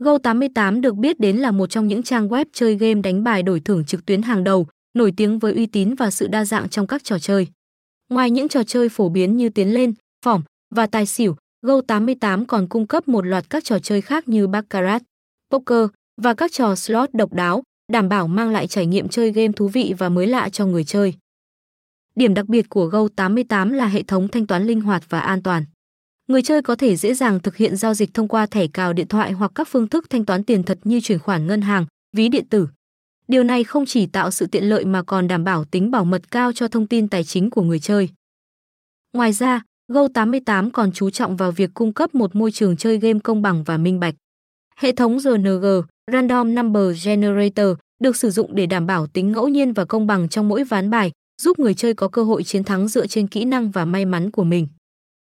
Go88 được biết đến là một trong những trang web chơi game đánh bài đổi thưởng trực tuyến hàng đầu, nổi tiếng với uy tín và sự đa dạng trong các trò chơi. Ngoài những trò chơi phổ biến như tiến lên, phỏng và tài xỉu, Go88 còn cung cấp một loạt các trò chơi khác như baccarat, poker và các trò slot độc đáo, đảm bảo mang lại trải nghiệm chơi game thú vị và mới lạ cho người chơi. Điểm đặc biệt của Go88 là hệ thống thanh toán linh hoạt và an toàn. Người chơi có thể dễ dàng thực hiện giao dịch thông qua thẻ cào điện thoại hoặc các phương thức thanh toán tiền thật như chuyển khoản ngân hàng, ví điện tử. Điều này không chỉ tạo sự tiện lợi mà còn đảm bảo tính bảo mật cao cho thông tin tài chính của người chơi. Ngoài ra, Go88 còn chú trọng vào việc cung cấp một môi trường chơi game công bằng và minh bạch. Hệ thống RNG, Random Number Generator, được sử dụng để đảm bảo tính ngẫu nhiên và công bằng trong mỗi ván bài, giúp người chơi có cơ hội chiến thắng dựa trên kỹ năng và may mắn của mình.